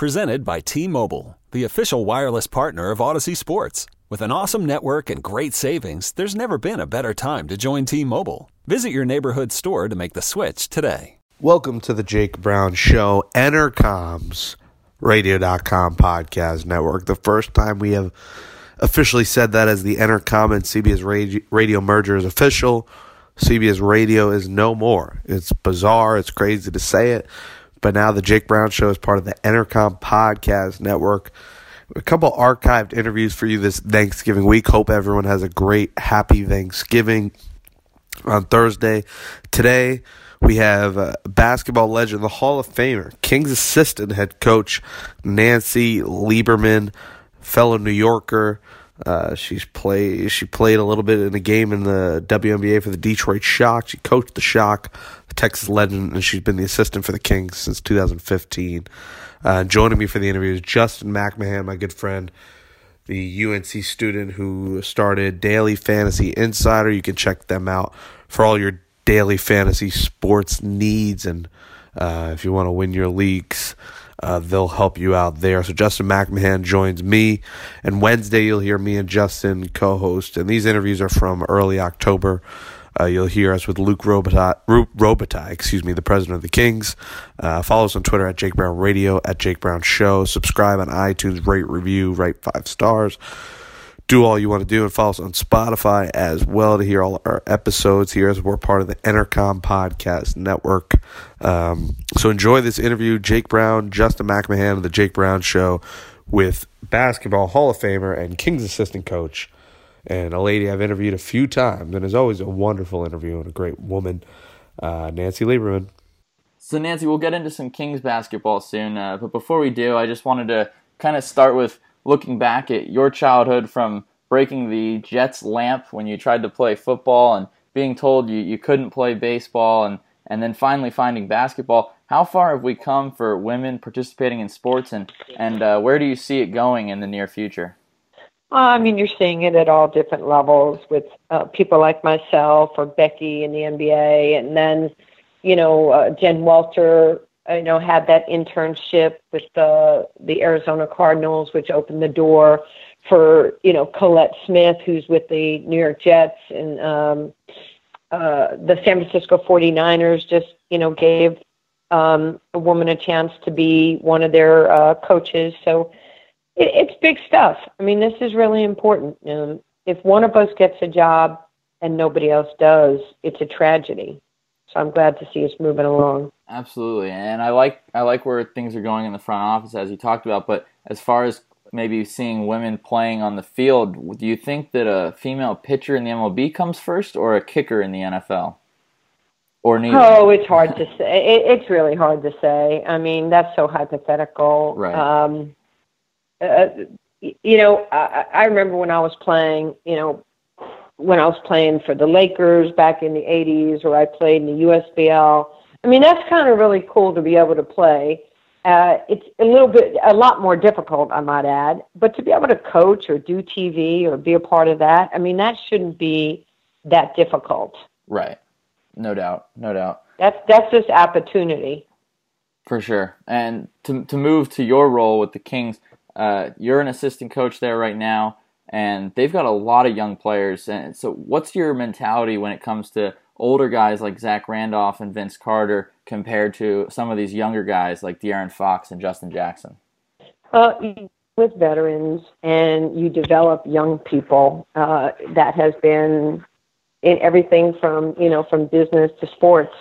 Presented by T Mobile, the official wireless partner of Audacy Sports. With an awesome network and great savings, there's never been a better time to join T Mobile. Visit your neighborhood store to make the switch today. Welcome to the Jake Brown Show, Entercoms Radio.com podcast network. The first time we have officially said that as the Entercom and CBS radio, radio merger is official. CBS Radio is no more. It's bizarre. It's crazy to say it. But now the Jake Brown Show is part of the Entercom Podcast Network. A couple archived interviews for you this Thanksgiving week. Hope everyone has a great, happy Thanksgiving on Thursday. Today, we have uh, basketball legend, the Hall of Famer, Kings assistant head coach Nancy Lieberman, fellow New Yorker. Uh, she's play she played a little bit in a game in the WNBA for the Detroit Shock. She coached the Shock, Texas Legend, and she's been the assistant for the Kings since 2015. Uh, joining me for the interview is Justin MacMahan, my good friend, the UNC student who started Daily Fantasy Insider. You can check them out for all your daily fantasy sports needs and uh, if you want to win your leagues uh, they'll help you out there. So Justin MacMahan joins me, and Wednesday you'll hear me and Justin co-host. And these interviews are from early October. Uh, you'll hear us with Luc Robitaille, Robitaille, excuse me, the president of the Kings. Uh, follow us on Twitter at Jake Brown Radio, at Jake Brown Show. Subscribe on iTunes, rate, review, rate five stars do all you want to do and follow us on Spotify as well to hear all our episodes here as we're part of the Entercom Podcast Network. Um, so enjoy this interview. Jake Brown, Justin MacMahan of the Jake Brown Show with basketball Hall of Famer and Kings assistant coach and a lady I've interviewed a few times and is always a wonderful interview and a great woman, uh, Nancy Lieberman. So Nancy, we'll get into some Kings basketball soon, uh, but before we do, I just wanted to kind of start with – looking back at your childhood from breaking the Jets lamp when you tried to play football and being told you, you couldn't play baseball and, and then finally finding basketball. How far have we come for women participating in sports and, and uh, where do you see it going in the near future? Well, I mean, you're seeing it at all different levels with uh, people like myself or Becky in the NBA, and then, you know, uh, Jen Welter, you know, had that internship with the the Arizona Cardinals, which opened the door for you know Collette Smith, who's with the New York Jets, and um, uh, the San Francisco 49ers just you know gave um, a woman a chance to be one of their uh, coaches. So it, it's big stuff. I mean, this is really important. Um, if one of us gets a job and nobody else does, it's a tragedy. So I'm glad to see us moving along. Absolutely, and I like I like where things are going in the front office as you talked about. But as far as maybe seeing women playing on the field, do you think that a female pitcher in the MLB comes first, or a kicker in the NFL, or neither? Oh, it's hard to say. It, it's really hard to say. I mean, that's so hypothetical. Right. Um, uh, you know, I, I remember when I was playing. You know, when I was playing for the Lakers back in the '80s, or I played in the USBL I mean, that's kind of really cool to be able to play. Uh, it's a little bit, a lot more difficult, I might add, but to be able to coach or do TV or be a part of that, I mean, that shouldn't be that difficult. Right. No doubt. No doubt. That's that's just opportunity. For sure. And to to move to your role with the Kings, uh, you're an assistant coach there right now, and they've got a lot of young players. And so, what's your mentality when it comes to older guys like Zach Randolph and Vince Carter compared to some of these younger guys like De'Aaron Fox and Justin Jackson? Uh, with veterans and you develop young people, uh, that has been in everything from you know from business to sports.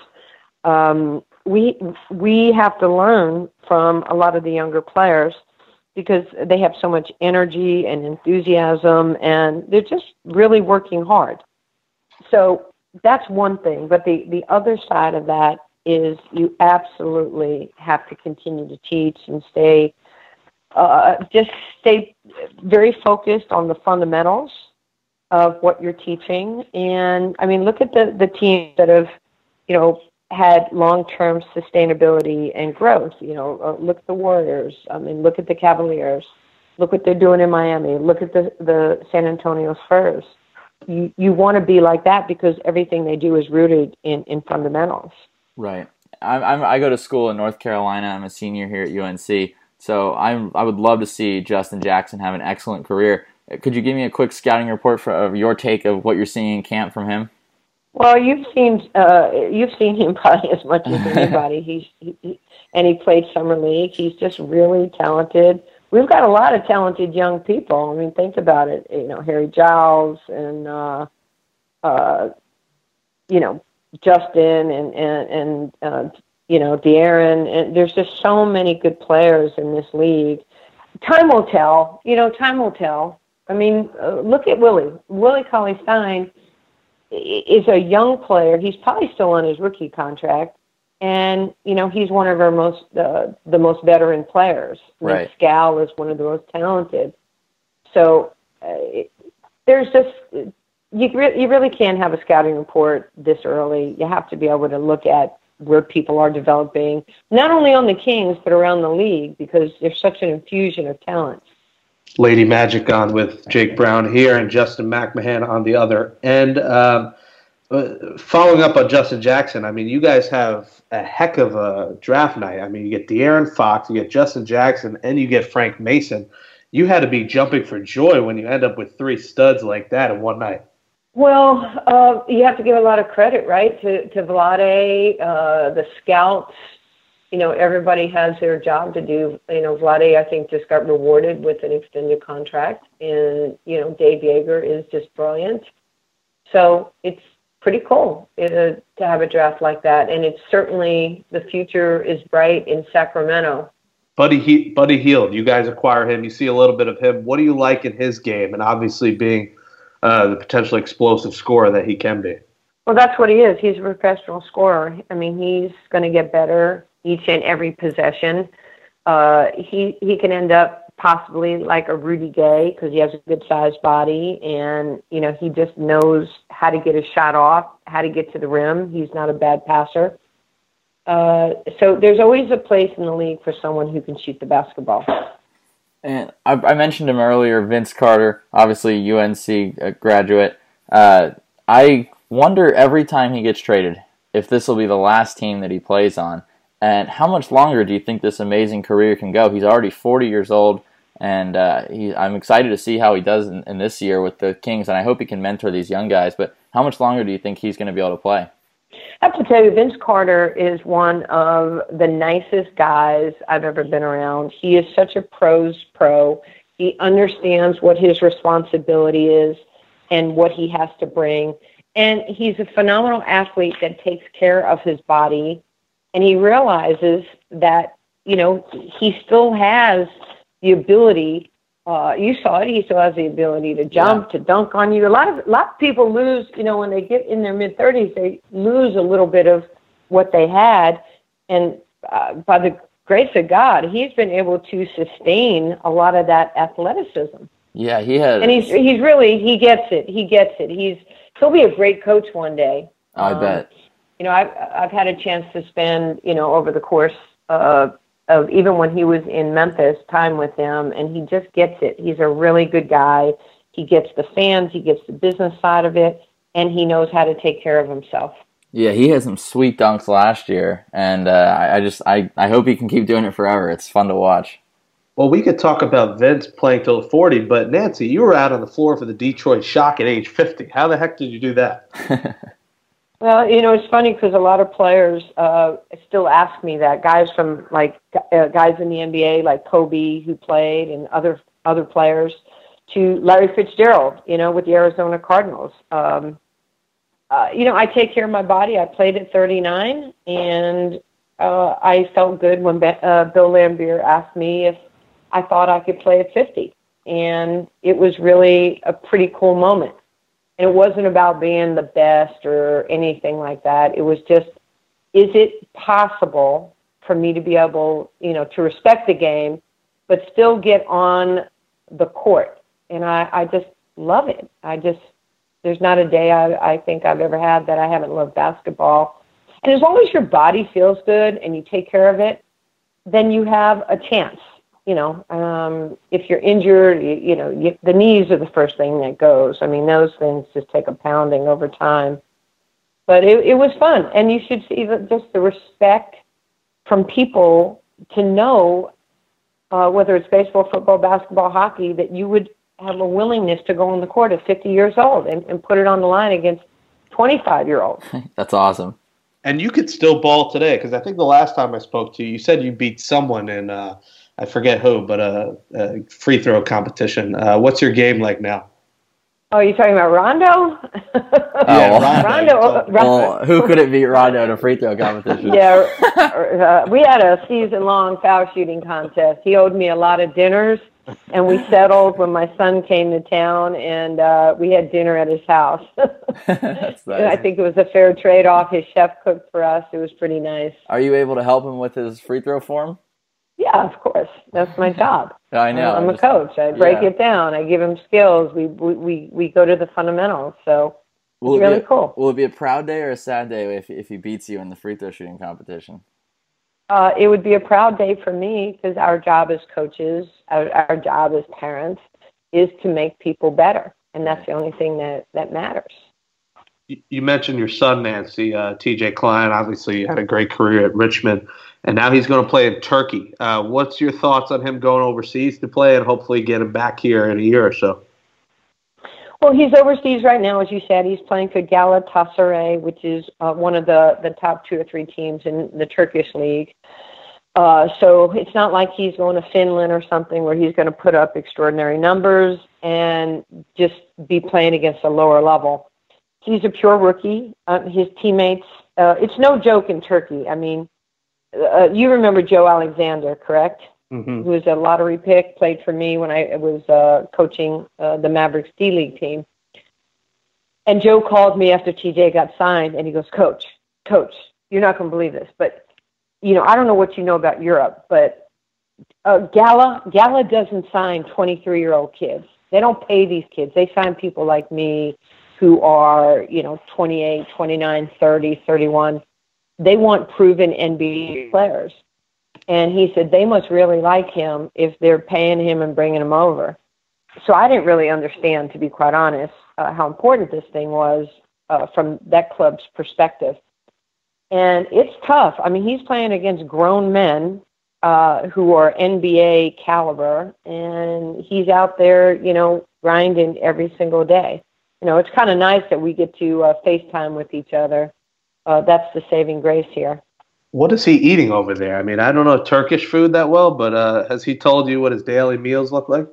Um, we we have to learn from a lot of the younger players because they have so much energy and enthusiasm and they're just really working hard. So that's one thing. But the, the other side of that is you absolutely have to continue to teach and stay, uh, just stay very focused on the fundamentals of what you're teaching. And I mean, look at the, the teams that have, you know, had long-term sustainability and growth. You know, uh, look at the Warriors. I mean, look at the Cavaliers. Look what they're doing in Miami. Look at the the San Antonio Spurs you, you want to be like that because everything they do is rooted in, in fundamentals. Right. I'm, I'm, i go to school in North Carolina. I'm a senior here at UNC. So I'm I would love to see Justin Jackson have an excellent career. Could you give me a quick scouting report for of your take of what you're seeing in camp from him? Well, you've seen uh, you've seen him probably as much as anybody. He's he, and he played summer league. He's just really talented. We've got a lot of talented young people. I mean, think about it. You know, Harry Giles and uh, uh, you know Justin and and and uh, you know De'Aaron. And there's just so many good players in this league. Time will tell. You know, time will tell. I mean, uh, look at Willie. Willie Cauley Stein is a young player. He's probably still on his rookie contract, and you know he's one of our most uh, the most veteran players. Right. Skal is one of the most talented. So uh, there's just you re- you really can't have a scouting report this early. You have to be able to look at where people are developing, not only on the Kings but around the league, because there's such an infusion of talent. Lady Magic on with Jake Brown here and Justin MacMahan on the other And Um, uh, following up on Justin Jackson, I mean, you guys have a heck of a draft night. I mean, you get De'Aaron Fox, you get Justin Jackson, and you get Frank Mason. You had to be jumping for joy when you end up with three studs like that in one night. Well, uh, you have to give a lot of credit, right, to to Vlade, uh, the scouts, you know, everybody has their job to do. You know, Vlade, I think, just got rewarded with an extended contract, and you know, Dave Yeager is just brilliant. So it's pretty cool it, uh, to have a draft like that, and it's certainly the future is bright in Sacramento. Buddy, he- Buddy Hield, you guys acquire him. You see a little bit of him. What do you like in his game, and obviously being uh, the potential explosive scorer that he can be? Well, that's what he is. He's a professional scorer. I mean, he's going to get better each and every possession. Uh, he he can end up possibly like a Rudy Gay because he has a good sized body and you know he just knows how to get a shot off, how to get to the rim. He's not a bad passer. Uh, so there's always a place in the league for someone who can shoot the basketball. And I, I mentioned him earlier, Vince Carter, obviously UNC graduate. Uh, I wonder every time he gets traded if this will be the last team that he plays on. And how much longer do you think this amazing career can go? He's already 40 years old, and uh, he, I'm excited to see how he does in, in, this year with the Kings, and I hope he can mentor these young guys. But how much longer do you think he's going to be able to play? I have to tell you, Vince Carter is one of the nicest guys I've ever been around. He is such a pros pro. He understands what his responsibility is and what he has to bring. And he's a phenomenal athlete that takes care of his body and he realizes that you know he still has the ability. Uh, you saw it. He still has the ability to jump, yeah. to dunk on you. A lot of a lot of people lose. You know, when they get in their mid thirties, they lose a little bit of what they had, and uh, by the grace of God, he's been able to sustain a lot of that athleticism. Yeah, he has. And he's he's really he gets it. He gets it. He's he'll be a great coach one day. I um, bet you know, I've I've had a chance to spend, you know, over the course uh, of even when he was in Memphis, time with him, and he just gets it. He's a really good guy. He gets the fans, he gets the business side of it, and he knows how to take care of himself. Yeah, he had some sweet dunks last year, and uh, I, I just I, I hope he can keep doing it forever. It's fun to watch. Well, we could talk about Vince playing till 40, but Nancy, you were out on the floor for the Detroit Shock at age 50. How the heck did you do that? Well, you know, it's funny because a lot of players uh, still ask me that. Guys from like uh, guys in the NBA, like Kobe, who played, and other other players, to Larry Fitzgerald, you know, with the Arizona Cardinals. Um, uh, you know, I take care of my body. I played at 39, and uh, I felt good when Be- uh, Bill Laimbeer asked me if I thought I could play at 50, and it was really a pretty cool moment. And it wasn't about being the best or anything like that. It was just, is it possible for me to be able, you know, to respect the game, but still get on the court? And I, I just love it. I just, there's not a day I, I think I've ever had that I haven't loved basketball. And as long as your body feels good and you take care of it, then you have a chance you know, um, if you're injured, you, you know, you, the knees are the first thing that goes. I mean, those things just take a pounding over time. But it, it was fun, and you should see the, just the respect from people to know uh, whether it's baseball, football, basketball, hockey, that you would have a willingness to go on the court at 50 years old and, and put it on the line against 25 year olds. That's awesome. And you could still ball today because I think the last time I spoke to you, you said you beat someone in uh, I forget who, but a, a free throw competition. Uh, what's your game like now? Oh, you're talking about Rondo? yeah, Rondo. Rondo. Well, who could it beat Rondo in a free throw competition? yeah, uh, we had a season-long foul shooting contest. He owed me a lot of dinners, and we settled when my son came to town, and uh, we had dinner at his house. nice. I think it was a fair trade-off. His chef cooked for us. It was pretty nice. Are you able to help him with his free throw form? Yeah, of course. That's my job. I know. I'm, I'm a coach. I break yeah. it down. I give him skills. We we we, we go to the fundamentals. So will it's really a, cool. Will it be a proud day or a sad day if if he beats you in the free throw shooting competition? Uh, it would be a proud day for me because our job as coaches, our, our job as parents, is to make people better, and that's the only thing that that matters. You mentioned your son, Nancy, uh, T.J. Klein. Obviously, you had a great career at Richmond and now he's going to play in Turkey. Uh, what's your thoughts on him going overseas to play and hopefully get him back here in a year or so? Well, he's overseas right now, as you said. He's playing for Galatasaray, which is uh, one of the, the top two or three teams in the Turkish league. Uh, so it's not like he's going to Finland or something where he's going to put up extraordinary numbers and just be playing against a lower level. He's a pure rookie. Uh, his teammates, uh, it's no joke in Turkey. I mean, uh, you remember Joe Alexander, correct? Mm-hmm. Who was a lottery pick, played for me when I was uh, coaching uh, the Mavericks D League team. And Joe called me after TJ got signed, and he goes, "Coach, coach, you're not going to believe this, but you know, I don't know what you know about Europe, but uh, Gala Gala doesn't sign 23 year old kids. They don't pay these kids. They sign people like me who are, you know, 28, 29, 30, 31 they want proven NBA players. And he said they must really like him if they're paying him and bringing him over. So I didn't really understand, to be quite honest, uh, how important this thing was uh, from that club's perspective. And it's tough. I mean, he's playing against grown men uh, who are NBA caliber, and he's out there, you know, grinding every single day. You know, it's kind of nice that we get to uh, FaceTime with each other uh, that's the saving grace here. What is he eating over there? I mean, I don't know Turkish food that well, but uh, has he told you what his daily meals look like?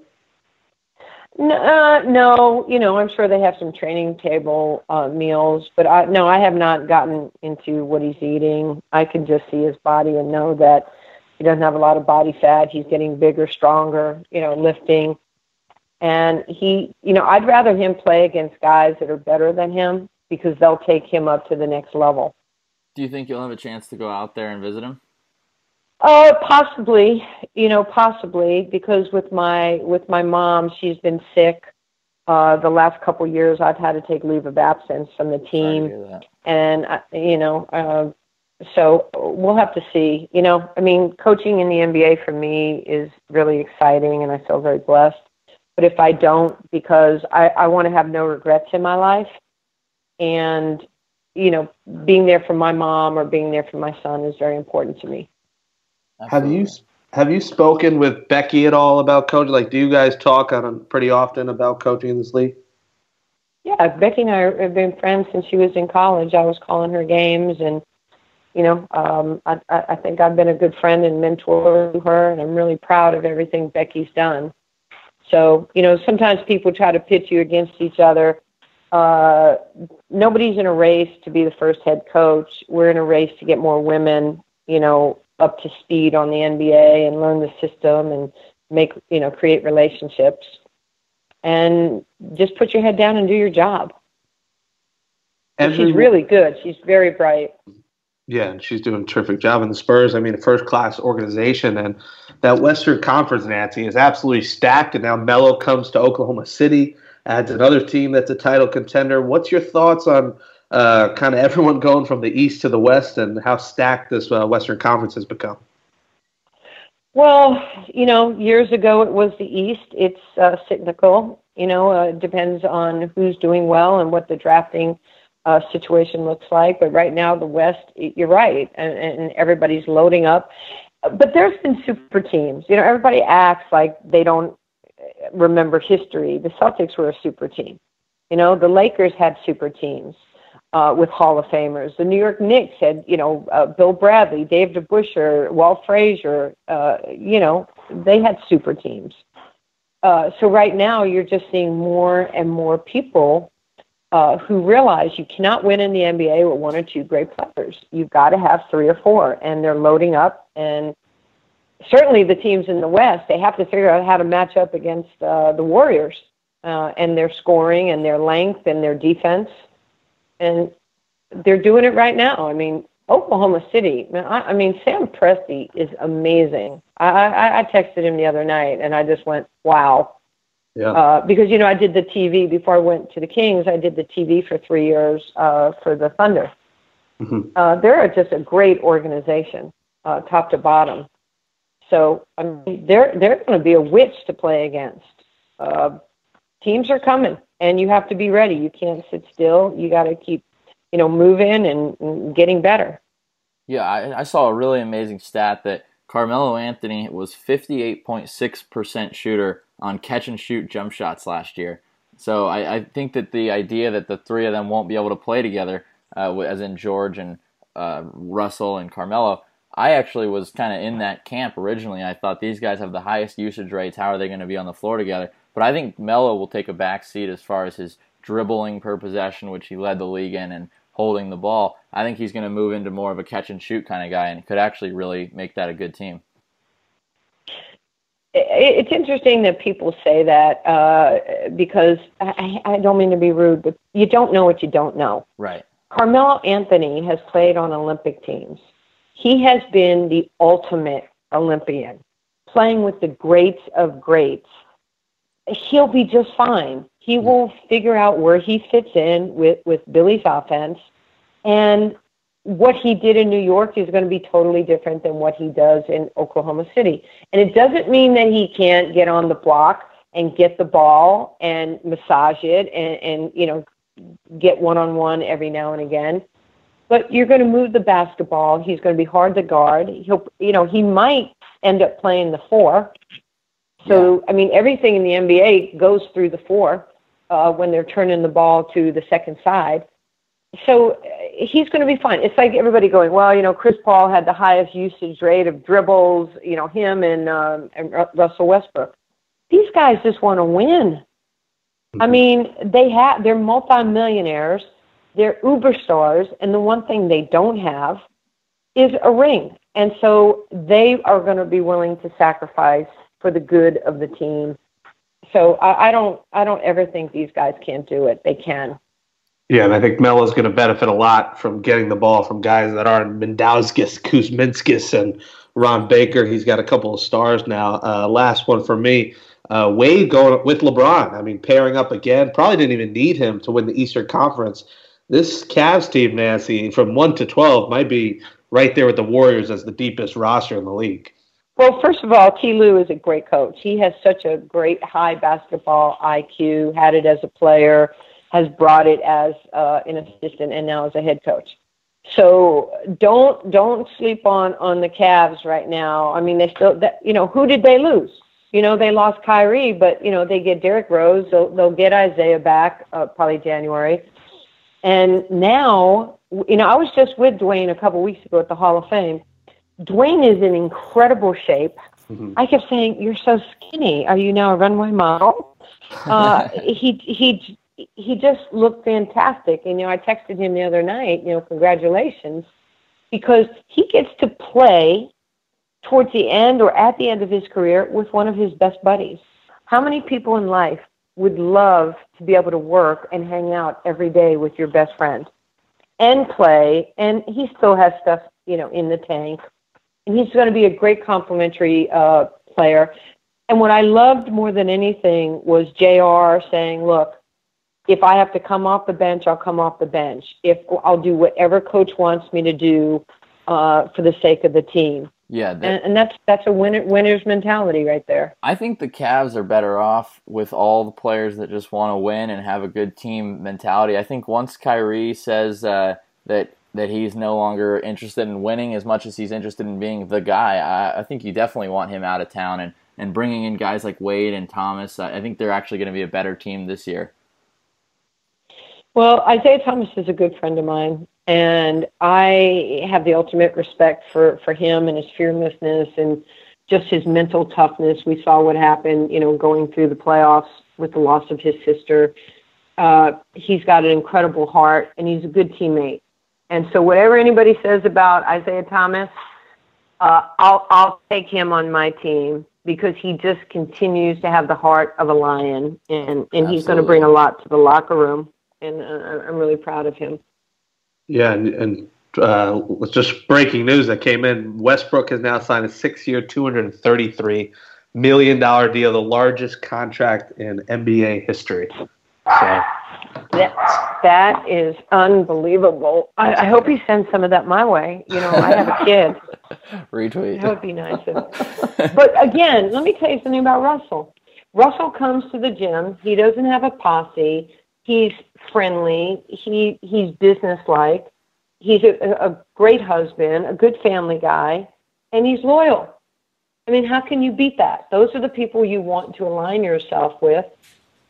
No, uh, no, you know, I'm sure they have some training table uh, meals, but I, no, I have not gotten into what he's eating. I can just see his body and know that he doesn't have a lot of body fat. He's getting bigger, stronger, you know, lifting. And he, you know, I'd rather him play against guys that are better than him because they'll take him up to the next level. Do you think you'll have a chance to go out there and visit him? Uh, possibly. You know, possibly because with my with my mom, she's been sick. Uh, the last couple years, I've had to take leave of absence from the team, and uh, you know, uh, so we'll have to see. You know, I mean, coaching in the NBA for me is really exciting, and I feel very blessed. But if I don't, because I, I want to have no regrets in my life, and you know being there for my mom or being there for my son is very important to me. Absolutely. have you have you spoken with becky at all about coaching like do you guys talk on pretty often about coaching in this league? Yeah becky and i have been friends since she was in college. I was calling her games and you know um i i think i've been a good friend and mentor to her and i'm really proud of everything becky's done. So you know sometimes people try to pit you against each other uh, nobody's in a race to be the first head coach. We're in a race to get more women, you know, up to speed on the NBA and learn the system and make, you know, create relationships. And just put your head down and do your job. And she's really good. She's very bright. Yeah, and she's doing a terrific job in the Spurs. I mean, a first class organization. And that Western Conference, Nancy, is absolutely stacked. And now Melo comes to Oklahoma City adds another team that's a title contender. What's your thoughts on uh, kind of everyone going from the East to the West and how stacked this uh, Western Conference has become? Well, you know, years ago it was the East. It's uh, cyclical. You know, uh, it depends on who's doing well and what the drafting uh, situation looks like. But right now, the West, you're right, and, and everybody's loading up. but there's been super teams. You know, everybody acts like they don't remember history. The Celtics were a super team. You know, the Lakers had super teams uh, with Hall of Famers. The New York Knicks had, you know, uh, Bill Bradley, Dave DeBusschere, Walt Frazier. Uh, you know, they had super teams. Uh, so right now, you're just seeing more and more people uh, who realize you cannot win in the NBA with one or two great players. You've got to have three or four, and they're loading up. And certainly, the teams in the West they have to figure out how to match up against uh, the Warriors uh, and their scoring and their length and their defense, and they're doing it right now. I mean, Oklahoma City. Man, I, I mean, Sam Presti is amazing. I, I, I texted him the other night, and I just went, "Wow." Yeah. Uh, because you know I did the TV before I went to the Kings. I did the TV for three years uh, for the Thunder. Mhm. Uh, they're just a great organization, uh, top to bottom. So I mean, they're they're going to be a witch to play against. Uh, teams are coming, and you have to be ready. You can't sit still. You got to keep, you know, moving and, getting better. Yeah, I, I saw a really amazing stat that Carmelo Anthony was 58.6% shooter on catch and shoot jump shots last year. So I, I think that the idea that the three of them won't be able to play together, uh, as in George and uh, Russell and Carmelo, I actually was kind of in that camp originally. I thought these guys have the highest usage rates. How are they going to be on the floor together? But I think Melo will take a back seat as far as his dribbling per possession, which he led the league in, and holding the ball. I think he's going to move into more of a catch and shoot kind of guy, and could actually really make that a good team. It's interesting that people say that uh, because I, I don't mean to be rude, but you don't know what you don't know. Right. Carmelo Anthony has played on Olympic teams. He has been the ultimate Olympian, playing with the greats of greats. He'll be just fine. He mm-hmm. will figure out where he fits in with, with Billy's offense. And what he did in New York is going to be totally different than what he does in Oklahoma City. And it doesn't mean that he can't get on the block and get the ball and massage it and, and you know, get one on one every now and again. But you're going to move the basketball. He's going to be hard to guard. He'll, you know, he might end up playing the four. So, I mean, everything in the NBA goes through the four uh, when they're turning the ball to the second side. So uh, he's going to be fine. It's like everybody going, well, you know, Chris Paul had the highest usage rate of dribbles, you know, him and, um, and Ru- Russell Westbrook. These guys just want to win. I mean, they have they're multimillionaires, they're uber stars, and the one thing they don't have is a ring. And so they are going to be willing to sacrifice for the good of the team. So I, I don't I don't ever think these guys can't do it. They can. Yeah, and I think Melo's going to benefit a lot from getting the ball from guys that aren't Mindaugas, Kuzminskas, and Ron Baker. He's got a couple of stars now. Uh, last one for me. Uh, Wade going with LeBron. I mean, pairing up again. Probably didn't even need him to win the Eastern Conference. This Cavs team, Nancy, from 1 to 12, might be right there with the Warriors as the deepest roster in the league. Well, first of all, T. Lue is a great coach. He has such a great high basketball IQ, had it as a player, has brought it as uh, an assistant, and now as a head coach. So don't don't sleep on on the Cavs right now. I mean, they still that you know who did they lose? You know they lost Kyrie, but you know they get Derrick Rose. They'll, they'll get Isaiah back uh, probably January, and now you know I was just with Dwyane a couple weeks ago at the Hall of Fame. Dwyane is in incredible shape. Mhm. I kept saying, "You're so skinny. Are you now a runway model?" Uh, he he he just looked fantastic. And, you know, I texted him the other night. You know, congratulations, because he gets to play towards the end or at the end of his career with one of his best buddies. How many people in life would love to be able to work and hang out every day with your best friend and play? And he still has stuff, you know, in the tank and he's going to be a great complimentary uh, player. And what I loved more than anything was J.R. saying, "Look, if I have to come off the bench, I'll come off the bench. If I'll do whatever coach wants me to do uh, for the sake of the team." Yeah, that, And, and that's that's a winner winner's mentality right there. I think the Cavs are better off with all the players that just want to win and have a good team mentality. I think once Kyrie says uh, that that he's no longer interested in winning as much as he's interested in being the guy. I, I think you definitely want him out of town and, and bringing in guys like Wade and Thomas. I think they're actually going to be a better team this year. Well, Isaiah Thomas is a good friend of mine, and I have the ultimate respect for, for him and his fearlessness and just his mental toughness. We saw what happened, you know, going through the playoffs with the loss of his sister. Uh, he's got an incredible heart, and he's a good teammate. And so, whatever anybody says about Isaiah Thomas, uh, I'll I'll take him on my team because he just continues to have the heart of a lion, and and he's going to bring a lot to the locker room, and uh, I'm really proud of him. Yeah, and, and uh, just breaking news that came in: Westbrook has now signed a six-year, two hundred and thirty-three million dollar deal, the largest contract in NBA history. So that, that is unbelievable. I, I hope he sends some of that my way. You know, I have a kid. Retweet. That would be nice. but again, let me tell you something about Russell. Russell comes to the gym. He doesn't have a posse. He's friendly. He he's businesslike. He's a, a great husband, a good family guy, and he's loyal. I mean, how can you beat that? Those are the people you want to align yourself with.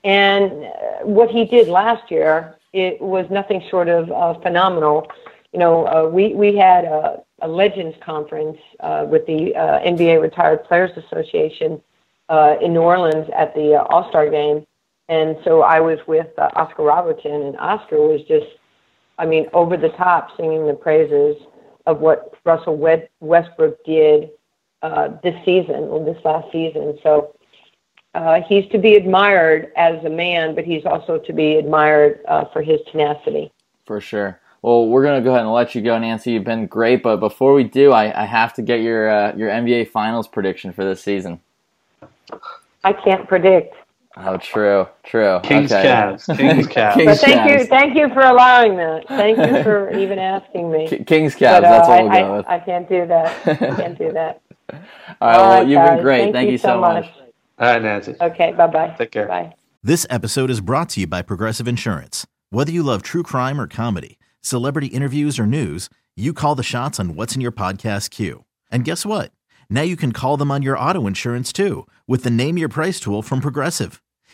And uh, what he did last year, it was nothing short of uh, phenomenal. You know, uh, we we had a, a Legends conference uh, with the uh, NBA Retired Players Association uh, in New Orleans at the All Star game, and so I was with uh, Oscar Robertson, and Oscar was just, I mean, over the top singing the praises of what Russell Westbrook did uh, this season, or this last season. So uh, he's to be admired as a man, but he's also to be admired uh, for his tenacity. For sure. Well, we're gonna go ahead and let you go, Nancy. You've been great, but before we do, I, I have to get your uh, your NBA Finals prediction for this season. I can't predict. Oh, true, true. Kings okay. Cavs, Kings Cavs. Kings but thank Cavs. you, thank you for allowing that. Thank you for even asking me. Kings Cavs. But, uh, that's what we'll I, go with. I, I can't do that. I can't do that. All right. Well, right, you've guys. been great. Thank, thank you, so much. much. All right, Nancy. Okay, bye bye. Take care. Bye. This episode is brought to you by Progressive Insurance. Whether you love true crime or comedy, celebrity interviews or news, you call the shots on what's in your podcast queue. And guess what? Now you can call them on your auto insurance too with the Name Your Price tool from Progressive.